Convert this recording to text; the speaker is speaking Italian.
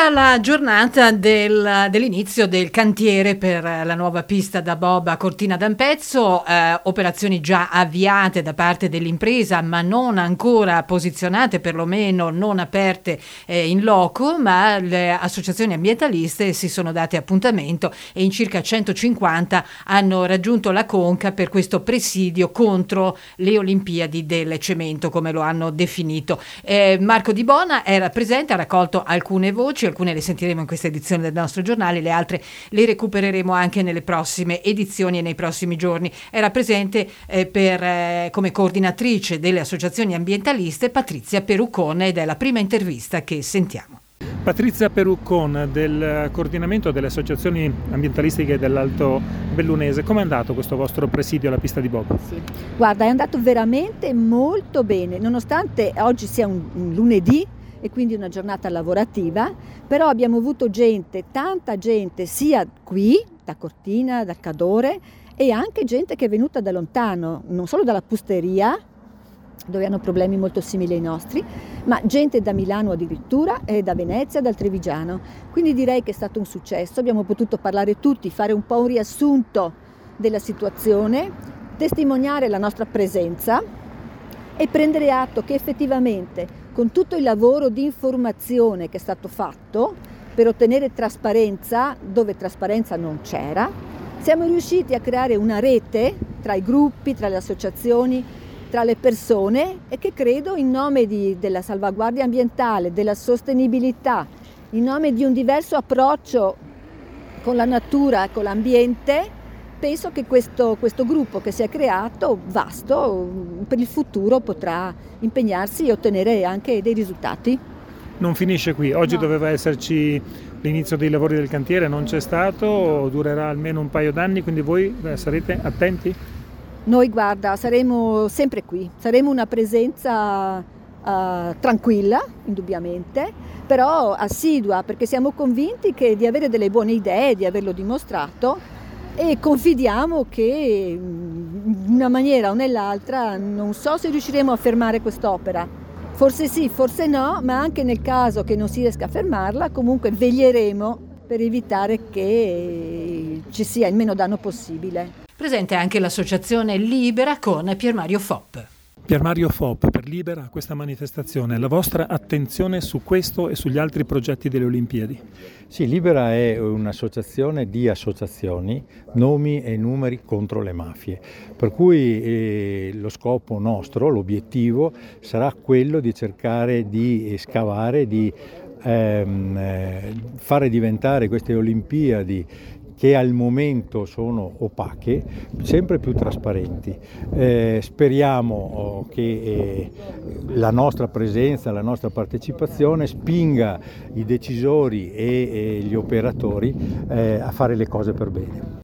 Era la giornata del, dell'inizio del cantiere per la nuova pista da Bob a Cortina d'Ampezzo, eh, operazioni già avviate da parte dell'impresa ma non ancora posizionate, perlomeno non aperte eh, in loco, ma le associazioni ambientaliste si sono date appuntamento e in circa 150 hanno raggiunto la conca per questo presidio contro le Olimpiadi del cemento, come lo hanno definito. Eh, Marco Di Bona era presente, ha raccolto alcune voci, alcune le sentiremo in questa edizione del nostro giornale, le altre le recupereremo anche nelle prossime edizioni e nei prossimi giorni. Era presente eh, per, eh, come coordinatrice delle associazioni ambientaliste Patrizia Peruccone ed è la prima intervista che sentiamo. Patrizia Peruccon del coordinamento delle associazioni ambientalistiche dell'Alto Bellunese, come è andato questo vostro presidio alla pista di Bob? Sì. Guarda, è andato veramente molto bene, nonostante oggi sia un, un lunedì, e quindi una giornata lavorativa, però abbiamo avuto gente, tanta gente, sia qui, da Cortina, da Cadore, e anche gente che è venuta da lontano, non solo dalla Pusteria, dove hanno problemi molto simili ai nostri, ma gente da Milano addirittura e da Venezia, dal Trevigiano. Quindi direi che è stato un successo, abbiamo potuto parlare tutti, fare un po' un riassunto della situazione, testimoniare la nostra presenza e prendere atto che effettivamente con tutto il lavoro di informazione che è stato fatto per ottenere trasparenza dove trasparenza non c'era, siamo riusciti a creare una rete tra i gruppi, tra le associazioni, tra le persone e che credo in nome di, della salvaguardia ambientale, della sostenibilità, in nome di un diverso approccio con la natura e con l'ambiente, penso che questo, questo, gruppo che si è creato, vasto, per il futuro potrà impegnarsi e ottenere anche dei risultati. Non finisce qui, oggi no. doveva esserci l'inizio dei lavori del cantiere, non c'è stato, durerà almeno un paio d'anni, quindi voi sarete attenti? Noi guarda, saremo sempre qui, saremo una presenza uh, tranquilla, indubbiamente, però assidua, perché siamo convinti che di avere delle buone idee, di averlo dimostrato, e confidiamo che in una maniera o nell'altra non so se riusciremo a fermare quest'opera. Forse sì, forse no, ma anche nel caso che non si riesca a fermarla, comunque veglieremo per evitare che ci sia il meno danno possibile. Presente anche l'associazione Libera con Pier Mario Fopp. Pier Mario Fop, per Libera questa manifestazione, la vostra attenzione su questo e sugli altri progetti delle Olimpiadi? Sì, Libera è un'associazione di associazioni, nomi e numeri contro le mafie, per cui eh, lo scopo nostro, l'obiettivo sarà quello di cercare di scavare, di ehm, eh, fare diventare queste Olimpiadi che al momento sono opache, sempre più trasparenti. Eh, speriamo oh, che eh, la nostra presenza, la nostra partecipazione spinga i decisori e, e gli operatori eh, a fare le cose per bene.